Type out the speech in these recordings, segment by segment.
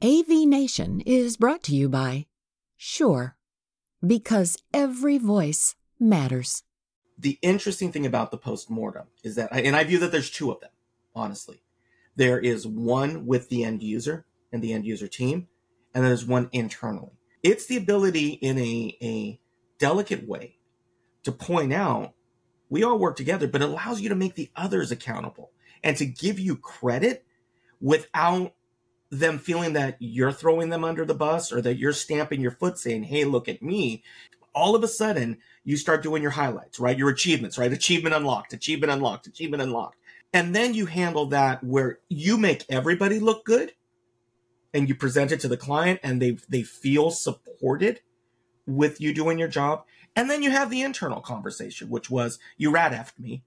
AV Nation is brought to you by Shure, because every voice matters. The interesting thing about the postmortem is that, and I view that there's two of them, honestly. There is one with the end user and the end user team, and there's one internally. It's the ability in a, a delicate way to point out we all work together, but it allows you to make the others accountable and to give you credit without them feeling that you're throwing them under the bus or that you're stamping your foot saying, Hey, look at me. All of a sudden you start doing your highlights, right? Your achievements, right? Achievement unlocked, achievement unlocked, achievement unlocked. And then you handle that where you make everybody look good and you present it to the client and they, they feel supported with you doing your job. And then you have the internal conversation, which was you rat effed me,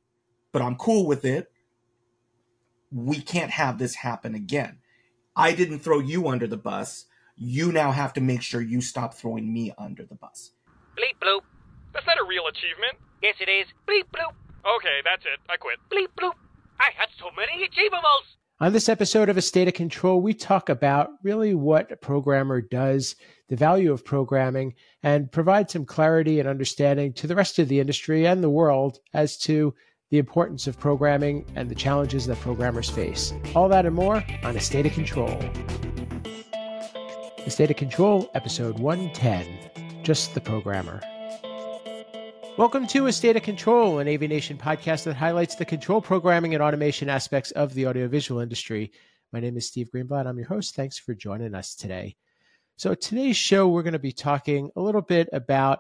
but I'm cool with it. We can't have this happen again. I didn't throw you under the bus. You now have to make sure you stop throwing me under the bus. Bleep bloop. That's not a real achievement. Yes, it is. Bleep bloop. Okay, that's it. I quit. Bleep bloop. I had so many achievables. On this episode of A State of Control, we talk about really what a programmer does, the value of programming, and provide some clarity and understanding to the rest of the industry and the world as to the importance of programming and the challenges that programmers face. All that and more on A State of Control. A State of Control, episode 110 Just the Programmer. Welcome to A State of Control, an AV Nation podcast that highlights the control programming and automation aspects of the audiovisual industry. My name is Steve Greenblatt. I'm your host. Thanks for joining us today. So, today's show, we're going to be talking a little bit about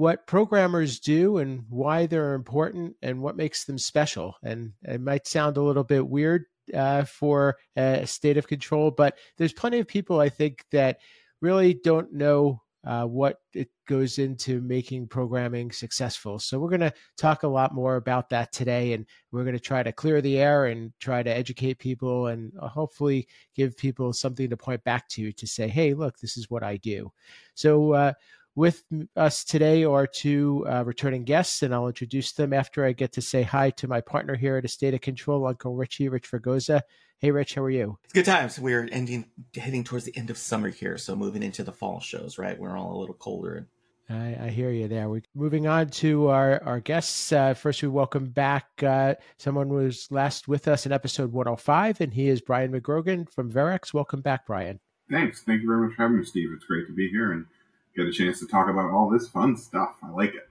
what programmers do and why they're important and what makes them special. And it might sound a little bit weird uh, for a state of control, but there's plenty of people I think that really don't know uh, what it goes into making programming successful. So we're going to talk a lot more about that today, and we're going to try to clear the air and try to educate people, and uh, hopefully give people something to point back to to say, "Hey, look, this is what I do." So. Uh, with us today are two uh, returning guests, and I'll introduce them after I get to say hi to my partner here at A State of Control, Uncle Richie, Rich Fregosa. Hey, Rich, how are you? It's good times. We're ending, heading towards the end of summer here, so moving into the fall shows, right? We're all a little colder. I, I hear you there. We're moving on to our, our guests. Uh, first, we welcome back uh, someone who was last with us in episode 105, and he is Brian Magrogan from Verrex. Welcome back, Brian. Thanks. Thank you very much for having me, Steve. It's great to be here and get a chance to talk about all this fun stuff. I like it.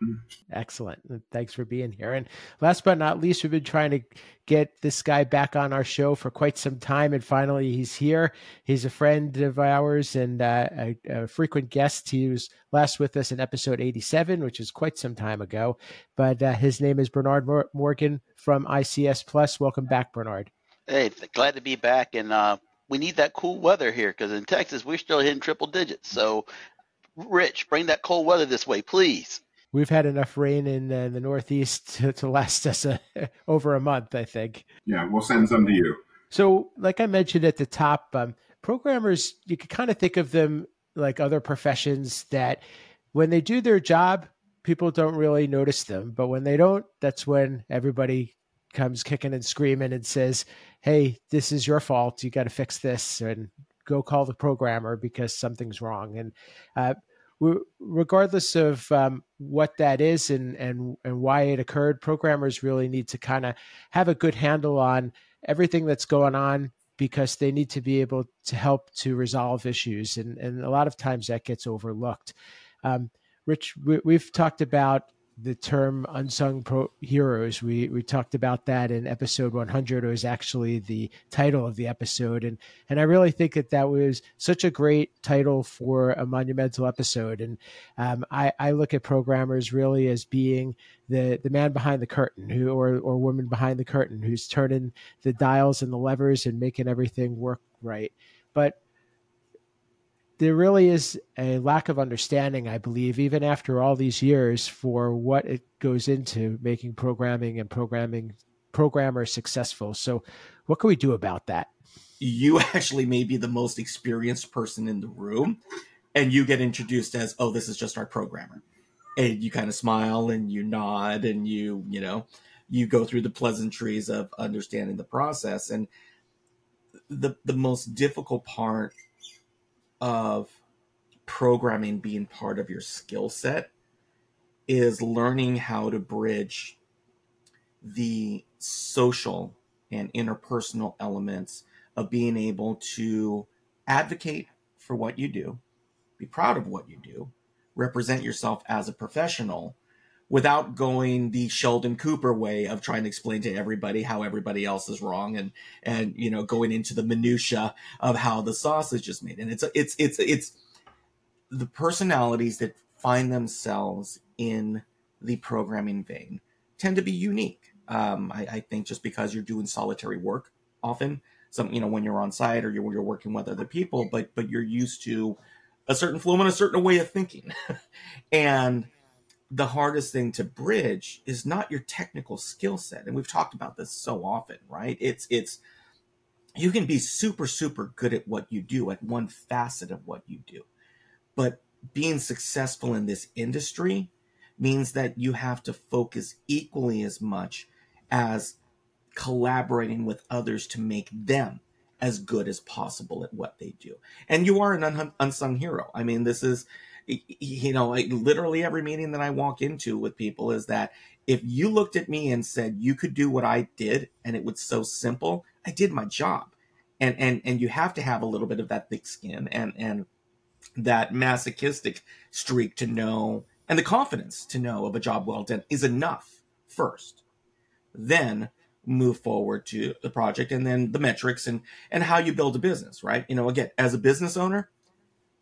Excellent. Thanks for being here. And last but not least, we've been trying to get this guy back on our show for quite some time, and finally he's here. He's a friend of ours and uh, a, a, frequent guest. He was last with us in episode 87, which is quite some time ago. But uh, his name is Bernard Morgan from ICS Plus. Welcome back, Bernard. Hey, glad to be back. And uh, we need that cool weather here because in Texas we're still hitting triple digits. So Rich, bring that cold weather this way, please. We've had enough rain in uh, the Northeast to, to last us a, over a month, I think. Yeah, we'll send some to you. So, like I mentioned at the top, um, programmers, you could kind of think of them like other professions that when they do their job, people don't really notice them. But when they don't, that's when everybody comes kicking and screaming and says, Hey, this is your fault. You got to fix this. And go call the programmer because something's wrong. And uh, regardless of um, what that is and and and why it occurred, programmers really need to kind of have a good handle on everything that's going on because they need to be able to help to resolve issues, and and a lot of times that gets overlooked. Um, Rich, we, have talked about the term unsung pro heroes. We we talked about that in episode 100. It was actually the title of the episode, and and I really think that that was such a great title for a monumental episode. And um, I I look at programmers really as being the the man behind the curtain, who or or woman behind the curtain, who's turning the dials and the levers and making everything work right. But there really is a lack of understanding, I believe, even after all these years, for what it goes into making programming and programming programmers successful. So, what can we do about that? You actually may be the most experienced person in the room, and you get introduced as, "Oh, this is just our programmer," and you kind of smile and you nod and you, you know, you go through the pleasantries of understanding the process and the the most difficult part of programming being part of your skill set is learning how to bridge the social and interpersonal elements of being able to advocate for what you do, be proud of what you do, represent yourself as a professional without going the Sheldon Cooper way of trying to explain to everybody how everybody else is wrong and and you know going into the minutia of how the sausage is made. And it's it's it's it's the personalities that find themselves in the programming vein tend to be unique. Um, I, I, think just because you're doing solitary work often, some you know when you're on site or you're, you're working with other people, but but you're used to a certain flow and a certain way of thinking, and the hardest thing to bridge is not your technical skill set and we've talked about this so often right? It's it's you can be super super good at what you do at one facet of what you do but being successful in this industry means that you have to focus equally as much as collaborating with others to make them as good as possible at what they do. And you are an unsung hero. I mean this is you know, like literally every meeting that I walk into with people is that if you looked at me and said you could do what I did and it was so simple, I did my job. And and and you have to have a little bit of that thick skin and and that masochistic streak to know and the confidence to know of a job well done is enough first. Then move forward to the project and then the metrics and and how you build a business, right? You know, again, as a business owner,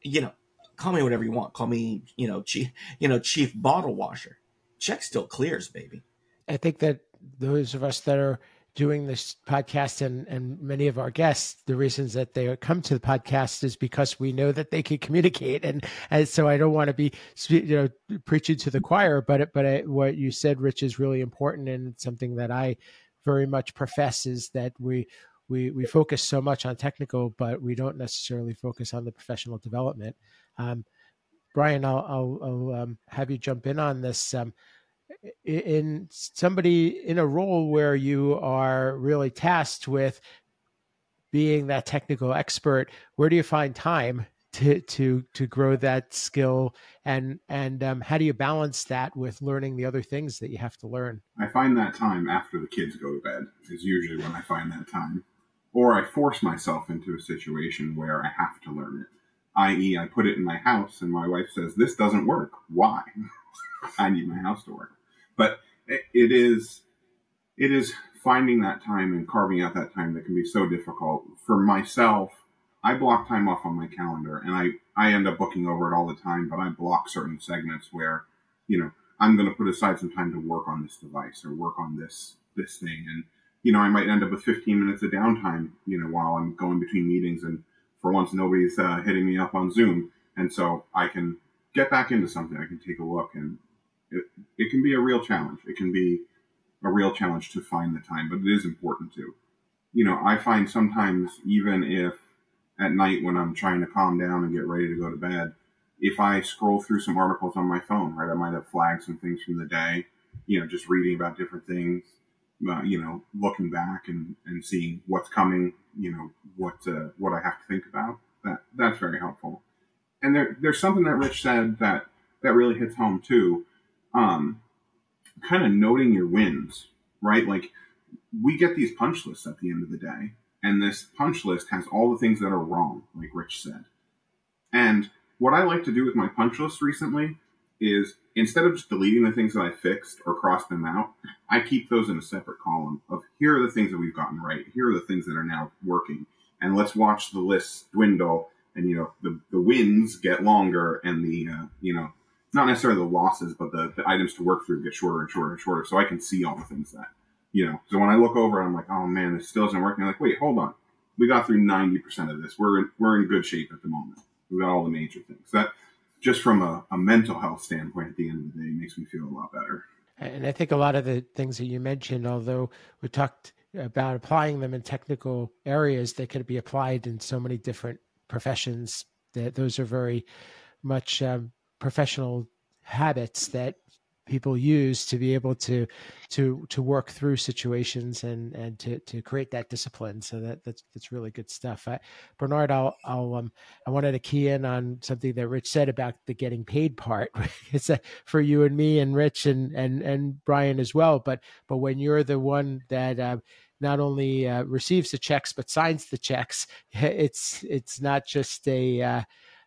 you know, call me whatever you want. Call me, you know, chief, you know, chief bottle washer. Check still clears, baby. I think that those of us that are doing this podcast and, and many of our guests, the reasons that they come to the podcast is because we know that they can communicate. And, and so I don't want to be, you know, preaching to the choir, but, but I, what you said, Rich, is really important. And something that I very much profess is that we, we, we focus so much on technical, but we don't necessarily focus on the professional development. Um, Brian, I'll, I'll, I'll um, have you jump in on this. Um, in somebody in a role where you are really tasked with being that technical expert, where do you find time to to to grow that skill, and and um, how do you balance that with learning the other things that you have to learn? I find that time after the kids go to bed is usually when I find that time, or I force myself into a situation where I have to learn it i.e., I put it in my house, and my wife says, This doesn't work. Why? I need my house to work. But it is it is finding that time and carving out that time that can be so difficult. For myself, I block time off on my calendar and I, I end up booking over it all the time, but I block certain segments where, you know, I'm going to put aside some time to work on this device or work on this, this thing. And, you know, I might end up with 15 minutes of downtime, you know, while I'm going between meetings and for once nobody's uh, hitting me up on Zoom, and so I can get back into something. I can take a look, and it, it can be a real challenge. It can be a real challenge to find the time, but it is important to. You know, I find sometimes even if at night when I'm trying to calm down and get ready to go to bed, if I scroll through some articles on my phone, right, I might have flagged some things from the day, you know, just reading about different things, uh, you know, looking back and, and seeing what's coming, you know, what uh, what I have to think about. That that's very helpful. And there, there's something that Rich said that that really hits home too. Um, kind of noting your wins, right? Like we get these punch lists at the end of the day, and this punch list has all the things that are wrong, like Rich said. And what I like to do with my punch list recently is instead of just deleting the things that I fixed or crossed them out, I keep those in a separate column of here are the things that we've gotten right. Here are the things that are now working. And let's watch the list dwindle and, you know, the, the wins get longer and the, uh, you know, not necessarily the losses, but the, the items to work through get shorter and shorter and shorter. So I can see all the things that, you know, so when I look over I'm like, oh man, this still isn't working. I'm like, wait, hold on. We got through 90% of this. We're in, we're in good shape at the moment. We got all the major things. That, just from a, a mental health standpoint, at the end of the day, makes me feel a lot better. And I think a lot of the things that you mentioned, although we talked about applying them in technical areas, they could be applied in so many different professions. That those are very much um, professional habits that people use to be able to to to work through situations and and to to create that discipline. So that that's that's really good stuff. I, bernard i'll i'll um i wanted to key in on something that rich said about the getting paid part. It's a, for you and me and rich and and and brian as well. But but when you're the one that uh, not only uh, receives the checks but signs the checks it's it's not just a uh,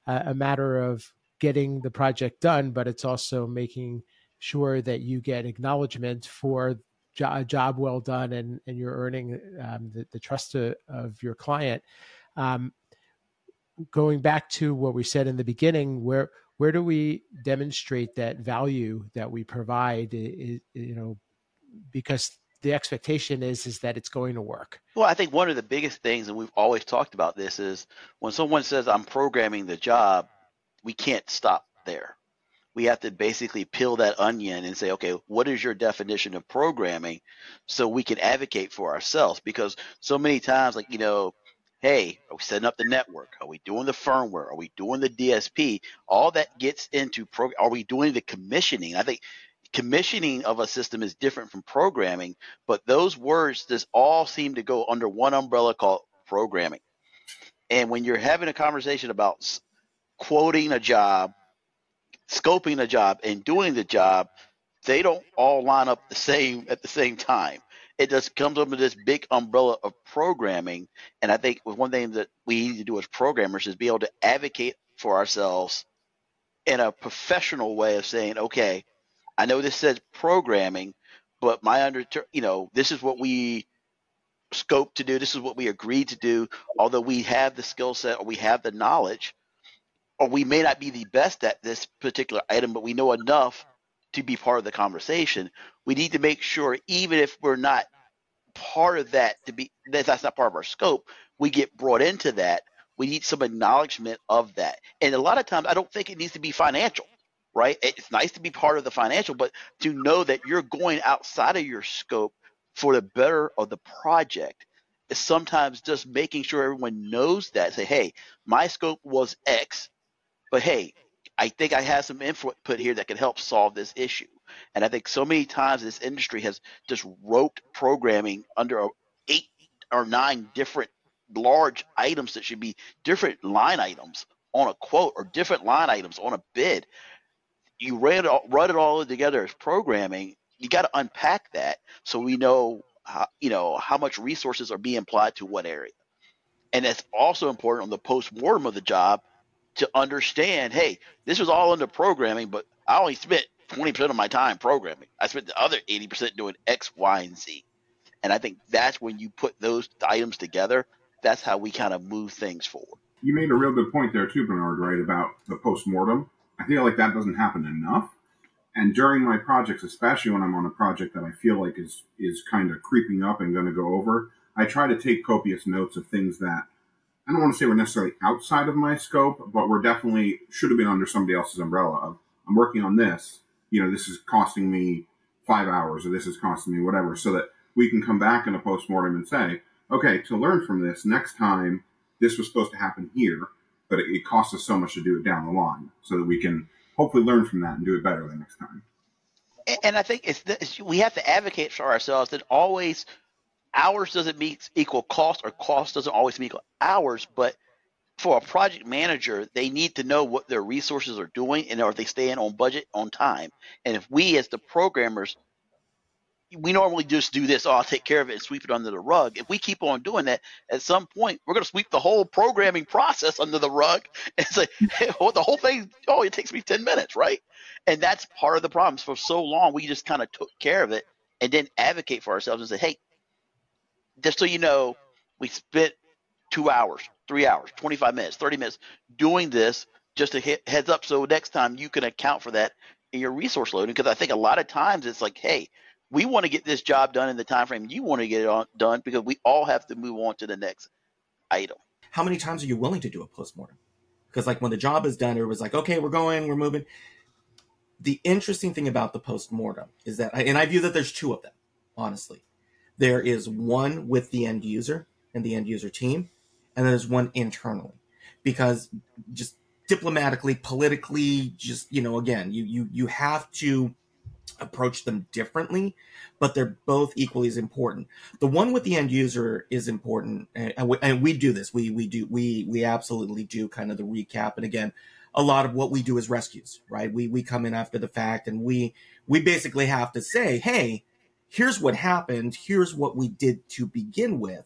a matter of getting the project done but it's also making sure that you get acknowledgement for a job well done and, and you're earning um, the, the, trust of, of your client. Um, going back to what we said in the beginning, where where do we demonstrate that value that we provide? you know, because the expectation is is that it's going to work. Well, I think one of the biggest things, and we've always talked about this, is when someone says I'm programming the job, we can't stop there we have to basically peel that onion and say, okay, what is your definition of programming so we can advocate for ourselves? Because so many times, like, you know, hey, are we setting up the network? Are we doing the firmware? Are we doing the DSP? All that gets into pro. Are we doing the commissioning? I think commissioning of a system is different from programming, but those words just all seem to go under one umbrella called programming. And when you're having a conversation about quoting a job scoping a job and doing the job, they don't all line up the same at the same time. It just comes under this big umbrella of programming. And I think one thing that we need to do as programmers is be able to advocate for ourselves in a professional way of saying, okay, I know this says programming, but my under, you know, this is what we scope to do. This is what we agreed to do. Although we have the skill set or we have the knowledge, or we may not be the best at this particular item, but we know enough to be part of the conversation. We need to make sure, even if we're not part of that, to be that's not part of our scope, we get brought into that. We need some acknowledgement of that. And a lot of times, I don't think it needs to be financial, right? It's nice to be part of the financial, but to know that you're going outside of your scope for the better of the project is sometimes just making sure everyone knows that. Say, hey, my scope was X but hey, I think I have some input here that can help solve this issue. And I think so many times this industry has just roped programming under eight or nine different large items that should be different line items on a quote or different line items on a bid. You run it all, run it all together as programming. You got to unpack that so we know how, you know how much resources are being applied to what area. And that's also important on the post mortem of the job to understand, hey, this was all under programming, but I only spent 20% of my time programming. I spent the other 80% doing X, Y, and Z. And I think that's when you put those items together, that's how we kind of move things forward. You made a real good point there too, Bernard, right, about the post-mortem. I feel like that doesn't happen enough. And during my projects, especially when I'm on a project that I feel like is is kind of creeping up and going to go over, I try to take copious notes of things that I don't want to say we're necessarily outside of my scope, but we're definitely should have been under somebody else's umbrella of I'm working on this. You know, this is costing me five hours or this is costing me whatever, so that we can come back in a postmortem and say, okay, to learn from this, next time this was supposed to happen here, but it, it costs us so much to do it down the line, so that we can hopefully learn from that and do it better the next time. And I think it's, we have to advocate for ourselves that always hours doesn't meet equal cost or cost doesn't always meet equal hours but for a project manager they need to know what their resources are doing and are they staying on budget on time. And if we as the programmers we normally just do this oh, i'll take care of it and sweep it under the rug. If we keep on doing that at some point we're going to sweep the whole programming process under the rug and say well, the whole thing oh it takes me 10 minutes right? And that's part of the problem. For so long we just kind of took care of it and then advocate for ourselves and say hey just so you know, we spent two hours, three hours, 25 minutes, 30 minutes doing this just to hit heads up. So next time you can account for that in your resource loading. Because I think a lot of times it's like, hey, we want to get this job done in the time frame you want to get it on, done because we all have to move on to the next item. How many times are you willing to do a postmortem? Because like when the job is done, it was like, okay, we're going, we're moving. The interesting thing about the postmortem is that, and I view that there's two of them, honestly. There is one with the end user and the end user team, and there's one internally. Because just diplomatically, politically, just, you know, again, you you you have to approach them differently, but they're both equally as important. The one with the end user is important, and we, and we do this. We we do we we absolutely do kind of the recap. And again, a lot of what we do is rescues, right? We we come in after the fact, and we we basically have to say, hey, here's what happened. Here's what we did to begin with,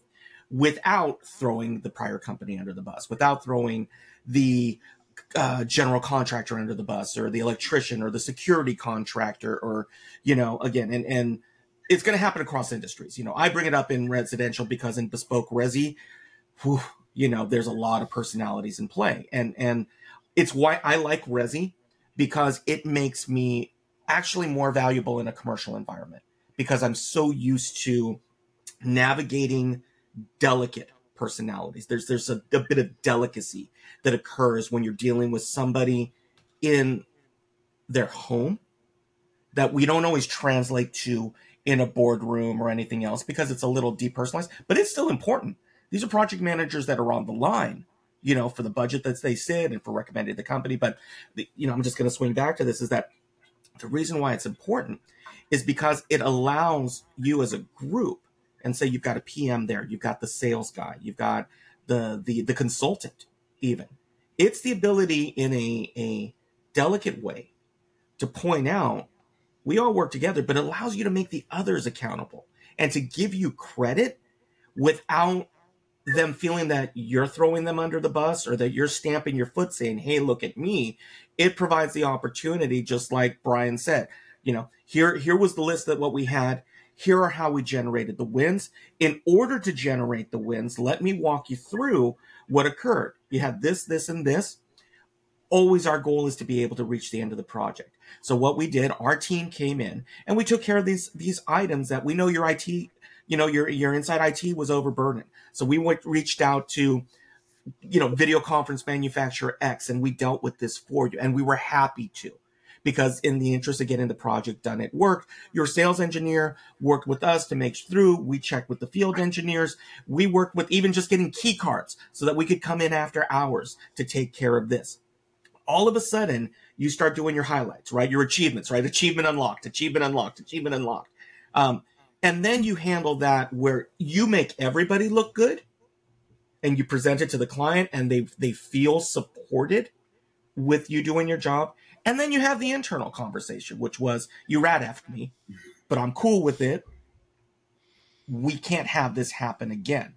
without throwing the prior company under the bus, without throwing the uh, general contractor under the bus or the electrician or the security contractor or you know again and and it's going to happen across industries. You know i bring it up in residential because in bespoke resi whew, you know there's a lot of personalities in play. And and it's why i like resi because it makes me actually more valuable in a commercial environment because i'm so used to navigating delicate personalities. There's there's a, a, bit of delicacy that occurs when you're dealing with somebody in their home that we don't always translate to in a boardroom or anything else because it's a little depersonalized, but it's still important. These are project managers that are on the line, you know, for the budget that they sit and for recommending the company. But the, you know, I'm just going to swing back to this is that the reason why it's important is because it allows you as a group and say you've got a PM there, you've got the sales guy, you've got the the the consultant even. It's the ability in a a delicate way to point out we all work together, but it allows you to make the others accountable and to give you credit without them feeling that you're throwing them under the bus or that you're stamping your foot saying, Hey, look at me. It provides the opportunity, just like Brian said, you know, here, here was the list that what we had here are how we generated the wins. In order to generate the wins, let me walk you through what occurred. You had this, this, and this. Always our goal is to be able to reach the end of the project. So what we did, our team came in and we took care of these these items that we know your IT, you know, your your inside IT was overburdened. So we went reached out to you know, video conference manufacturer X and we dealt with this for you and we were happy to because in the interest of getting the project done, it worked. Your sales engineer worked with us to make through. We checked with the field engineers. We worked with even just getting key cards so that we could come in after hours to take care of this. All of a sudden, you start doing your highlights, right? Your achievements, right? Achievement unlocked, achievement unlocked, achievement unlocked. Um, and then you handle that where you make everybody look good and you present it to the client and they they feel supported with you doing your job and then you have the internal conversation, which was you rat effed me, but I'm cool with it. We can't have this happen again.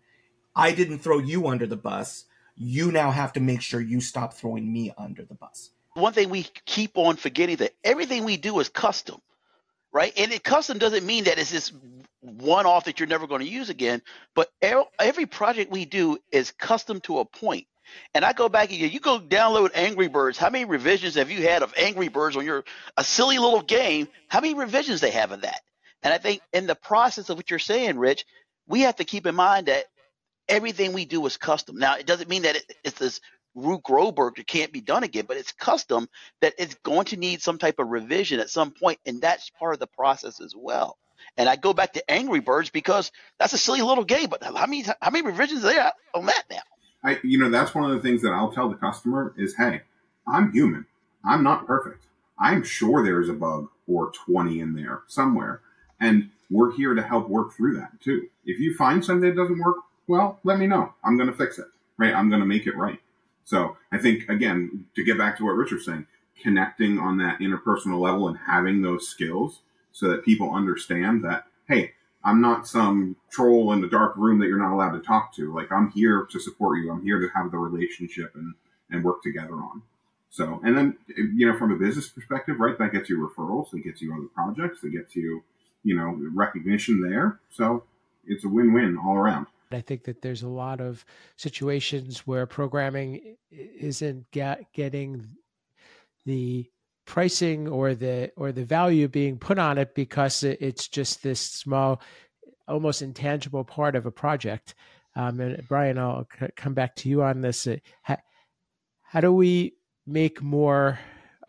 I didn't throw you under the bus. You now have to make sure you stop throwing me under the bus. One thing we keep on forgetting that everything we do is custom, right? And it custom doesn't mean that it's this one off that you're never going to use again, but every project we do is custom to a point. And I go back again. You go download Angry Birds. How many revisions have you had of Angry Birds on your a silly little game? How many revisions they have of that? And I think in the process of what you're saying, Rich, we have to keep in mind that everything we do is custom. Now, it doesn't mean that it, it's this Rube Goldberg that can't be done again, but it's custom that it's going to need some type of revision at some point, and that's part of the process as well. And I go back to Angry Birds because that's a silly little game, but how many how many revisions are there on that now? I, you know, that's one of the things that I'll tell the customer is, hey, I'm human. I'm not perfect. I'm sure there's a bug or 20 in there somewhere. And we're here to help work through that too. If you find something that doesn't work, well, let me know. I'm going to fix it, right? I'm going to make it right. So I think, again, to get back to what Richard's saying, connecting on that interpersonal level and having those skills so that people understand that, hey, I'm not some troll in the dark room that you're not allowed to talk to. Like I'm here to support you. I'm here to have the relationship and and work together on. So, and then you know, from a business perspective, right? That gets you referrals. It gets you other projects. It gets you, you know, recognition there. So it's a win-win all around. I think that there's a lot of situations where programming isn't get, getting the pricing or the or the value being put on it because it's just this small almost intangible part of a project. Um, and brian i'll c- come back to you on this. How, how do we make more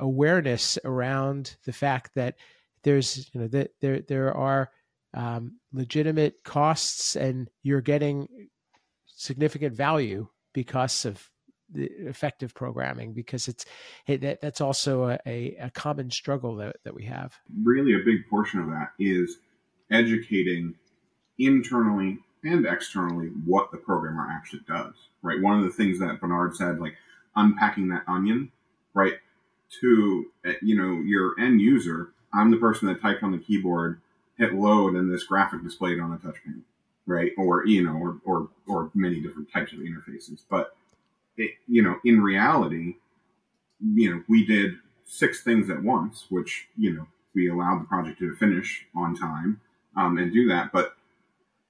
awareness around the fact that there's you know that there there are um, legitimate costs and you're getting significant value because of the effective programming because it's it, that, that's also a, a, a common struggle that, that we have. Really, a big portion of that is educating internally and externally what the programmer actually does. Right. One of the things that Bernard said, like unpacking that onion, right, to eh, you know your end user. I'm the person that typed on the keyboard, hit load, and this graphic displayed on a touch panel right? Or you know, or or or many different types of interfaces. But it, you know, in reality, you know, we did six things at once, which you know we allowed the project to finish on time um, and do that. But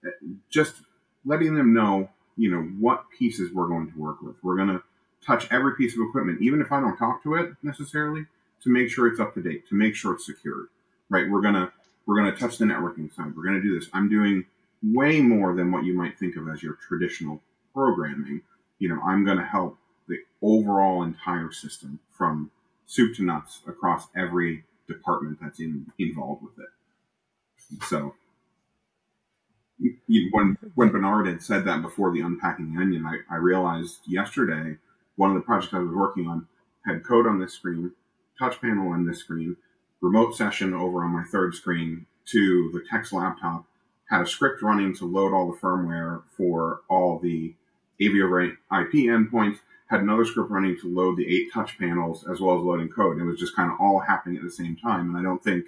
uh, just letting them know, you know, what pieces we're going to work with. We're going to touch every piece of equipment, even if I don't talk to it necessarily, to make sure it's up to date, to make sure it's secured. Right? We're gonna we're gonna touch the networking side. We're gonna do this. I'm doing way more than what you might think of as your traditional programming. You know, I'm going to help the overall entire system from soup to nuts across every department that's in, involved with it. So when when Bernard had said that before the unpacking the onion, I, I realized yesterday one of the projects I was working on had code on this screen, touch panel on this screen, remote session over on my third screen to the text laptop, had a script running to load all the firmware for all the AV over IP endpoints, had another script running to load the eight touch panels as well as loading code. And it was just kind of all happening at the same time. And I don't think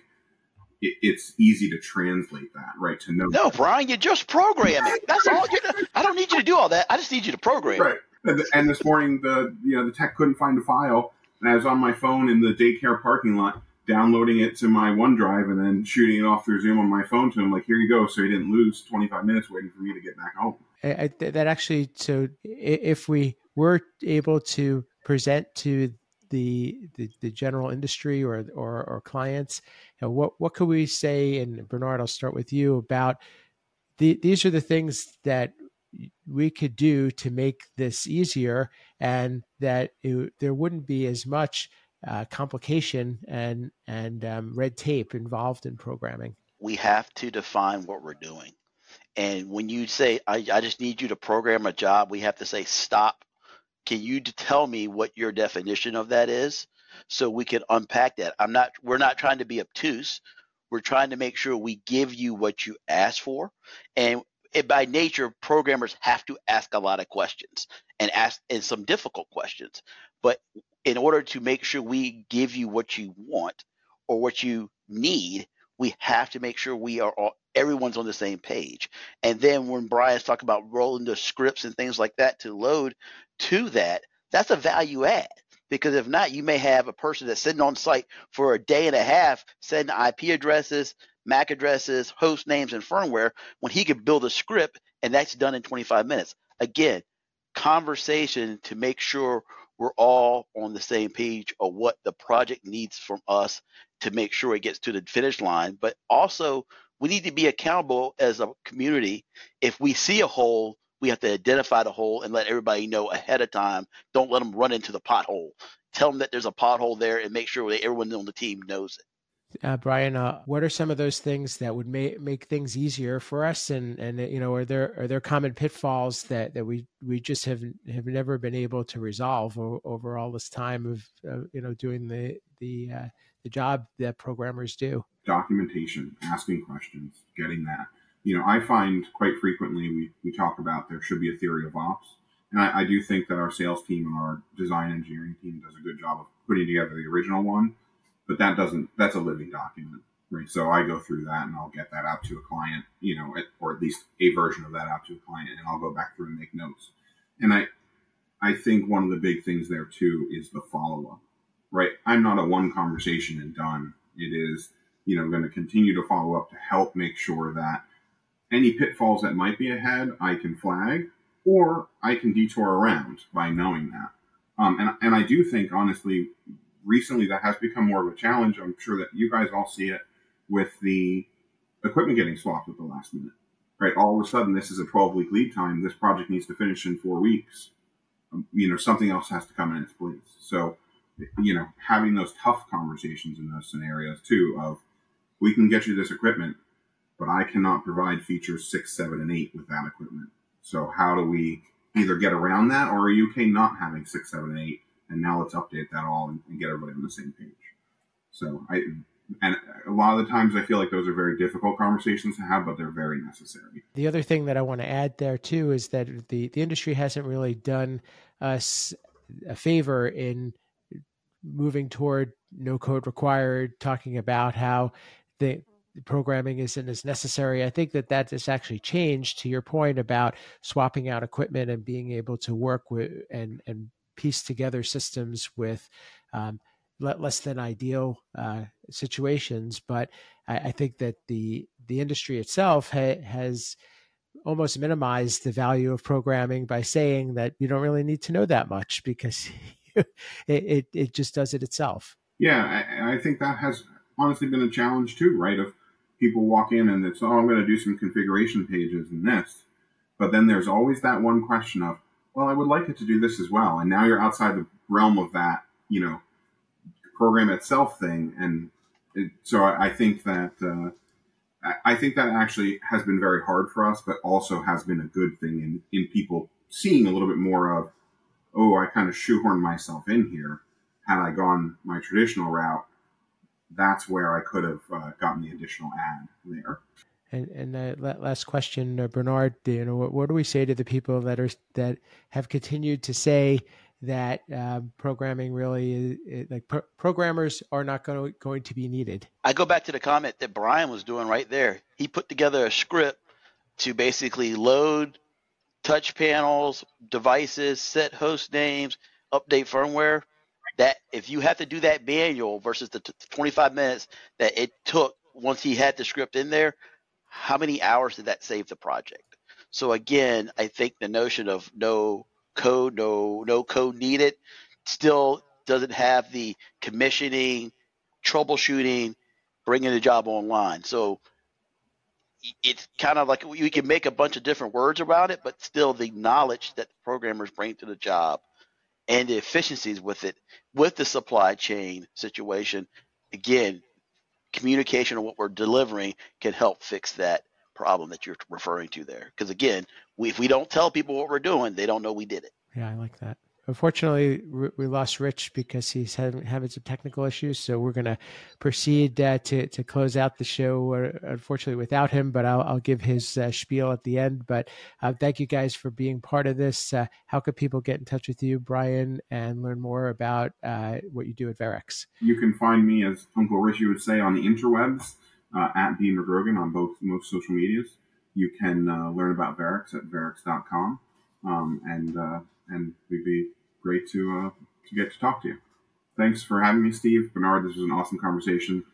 it, it's easy to translate that, right? To know. No, Brian, you're just programming. That's all. You I don't need you to do all that. I just need you to program. Right. And, and this morning, the you know the tech couldn't find a file, and I was on my phone in the daycare parking lot downloading it to my OneDrive and then shooting it off through Zoom on my phone to him, like, here you go. So he didn't lose 25 minutes waiting for me to get back home. I, that actually, so if we were able to present to the, the, the general industry or, or, or clients, you know, what, what could we say? And Bernard, I'll start with you about the, these are the things that we could do to make this easier and that it, there wouldn't be as much uh, complication and and um, red tape involved in programming. We have to define what we're doing, and when you say I, I just need you to program a job, we have to say stop. Can you tell me what your definition of that is, so we can unpack that? I'm not. We're not trying to be obtuse. We're trying to make sure we give you what you ask for, and it, by nature, programmers have to ask a lot of questions and ask and some difficult questions. But in order to make sure we give you what you want or what you need, we have to make sure we are all everyone's on the same page. And then when Brian's talking about rolling the scripts and things like that to load to that, that's a value add. Because if not, you may have a person that's sitting on site for a day and a half sending IP addresses, MAC addresses, host names, and firmware when he could build a script and that's done in 25 minutes. Again, conversation to make sure we're all on the same page of what the project needs from us to make sure it gets to the finish line. But also, we need to be accountable as a community. If we see a hole, we have to identify the hole and let everybody know ahead of time. Don't let them run into the pothole. Tell them that there's a pothole there and make sure that everyone on the team knows it. Uh, Brian, uh, what are some of those things that would make make things easier for us? And and you know, are there are there common pitfalls that, that we we just have have never been able to resolve o- over all this time of uh, you know doing the the uh, the job that programmers do? Documentation, asking questions, getting that. You know, I find quite frequently we we talk about there should be a theory of ops, and I, I do think that our sales team and our design engineering team does a good job of putting together the original one but that doesn't that's a living document right? So i go through that and i'll get that out to a client you know or at least a version of that out to a client and i'll go back through and make notes. And i i think one of the big things there too is the follow-up right? I'm not a one conversation and done. It is you know going to continue to follow up to help make sure that any pitfalls that might be ahead i can flag or i can detour around by knowing that. Um, and, and i do think honestly recently that has become more of a challenge. I'm sure that you guys all see it with the equipment getting swapped at the last minute. Right, all of a sudden, this is a 12 week lead time. This project needs to finish in four weeks. Um, you know, something else has to come in its place. So, you know, having those tough conversations in those scenarios too of we can get you this equipment, but I cannot provide features six, seven, and eight with that equipment. So, how do we either get around that or are you okay not having six, seven, eight, and now let's update that all and, and get everybody on the same page. So I and a lot of the times I feel like those are very difficult conversations to have, but they're very necessary. The other thing that I want to add there too is that the the industry hasn't really done us a favor in moving toward no code required, talking about how the programming isn't as necessary. I think that that has actually changed to your point about swapping out equipment and being able to work with and and piece together systems with um, less than ideal uh, situations. But I, I, think that the the industry itself ha- has almost minimized the value of programming by saying that you don't really need to know that much because it, it, it just does it itself. Yeah, I, I think that has honestly been a challenge too, right? Of people walk in and it's, oh, I'm going to do some configuration pages and this. But then there's always that one question of, well, I would like it to do this as well. And now you're outside the realm of that, you know, program itself thing. And it, so I, I, think that, uh, I, I think that actually has been very hard for us, but also has been a good thing in, in people seeing a little bit more of, oh, I kind of shoehorned myself in here. Had I gone my traditional route, that's where I could have uh, gotten the additional ad there. And and uh, last question, uh, Bernard, you know, what, what, do we say to the people that are that have continued to say that um, programming really is, it, like pro- programmers are not going to, going to be needed? I go back to the comment that Brian was doing right there. He put together a script to basically load touch panels, devices, set host names, update firmware that if you have to do that manual versus the t- 25 minutes that it took once he had the script in there, how many hours did that save the project? So again, I think the notion of no code, no no code needed, still doesn't have the commissioning, troubleshooting, bringing the job online. So it's kind of like we can make a bunch of different words around it, but still the knowledge that programmers bring to the job and the efficiencies with it, with the supply chain situation, again, communication of what we're delivering can help fix that problem that you're referring to there. Because again, we, if we don't tell people what we're doing, they don't know we did it. Yeah, I like that. Unfortunately, we lost Rich because he's having, having some technical issues. So we're going to proceed uh, to to close out the show. Uh, unfortunately, without him, but I'll, I'll give his uh, spiel at the end. But uh, thank you guys for being part of this. Uh, how could people get in touch with you, Brian, and learn more about what you do at Verrex? You can find me, as Uncle Richie would say, on the interwebs at B Magrogan on both most social medias. You can learn about Verrex at verrex.com. Um, and and we'd be great to uh, to get to talk to you. Thanks for having me, Steve Bernard. This was an awesome conversation.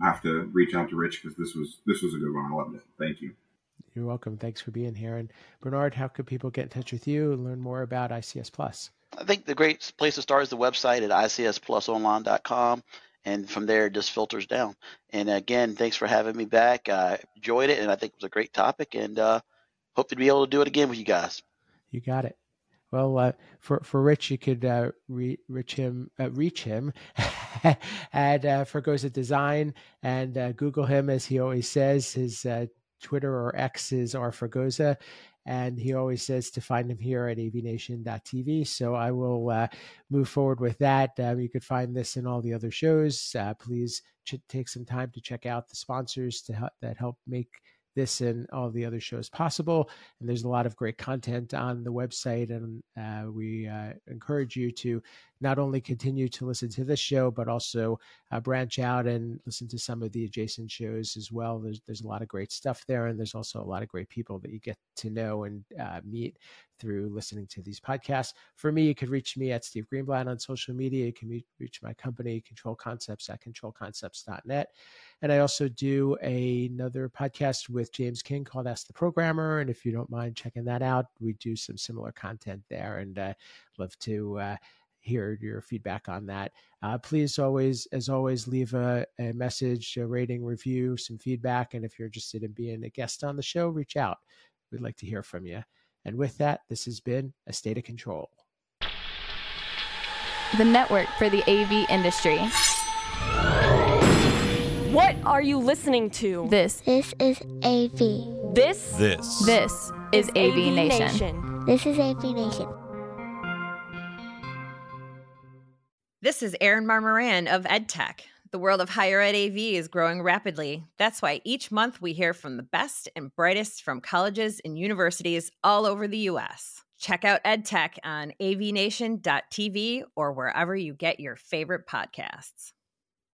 I have to reach out to Rich because this was this was a good one. I loved it. Thank you. You're welcome. Thanks for being here. And Bernard, how could people get in touch with you and learn more about ICS Plus? I think the great place to start is the website at icsplusonline.com. And from there, it just filters down. And again, thanks for having me back. I enjoyed it, and I think it was a great topic. And uh, hope to be able to do it again with you guys. You got it. Well, uh, for for Rich, you could uh, re- reach him uh, reach him at uh, Fregosa Design and uh, Google him as he always says. His uh, Twitter or X is R Fregosa, and he always says to find him here at avnation.tv. So I will uh, move forward with that. Um, you could find this in all the other shows. Please ch- take some time to check out the sponsors to help, that help make this and all the other shows possible. And there's a lot of great content on the website. And uh, we uh, encourage you to not only continue to listen to this show, but also uh, branch out and listen to some of the adjacent shows as well. There's, there's a lot of great stuff there. And there's also a lot of great people that you get to know and uh, meet through listening to these podcasts. For me, you could reach me at Steve Greenblatt on social media. You can reach my company, Control Concepts, at controlconcepts.net. And I also do a, another podcast with James King called Ask the Programmer. And if you don't mind checking that out, we do some similar content there and uh, love to uh, hear your feedback on that. Uh, please always, as always, leave a, a, message, a rating, review, some feedback. And if you're interested in being a guest on the show, reach out. We'd like to hear from you. And with that, this has been A State of Control. The network for the AV industry. What are you listening to? This. This is AV. This. This. This is, is AV, AV Nation. Nation. This is AV Nation. This is Erin Marmoran of EdTech. The world of higher ed AV is growing rapidly. That's why each month we hear from the best and brightest from colleges and universities all over the U.S. Check out EdTech on avnation.tv or wherever you get your favorite podcasts.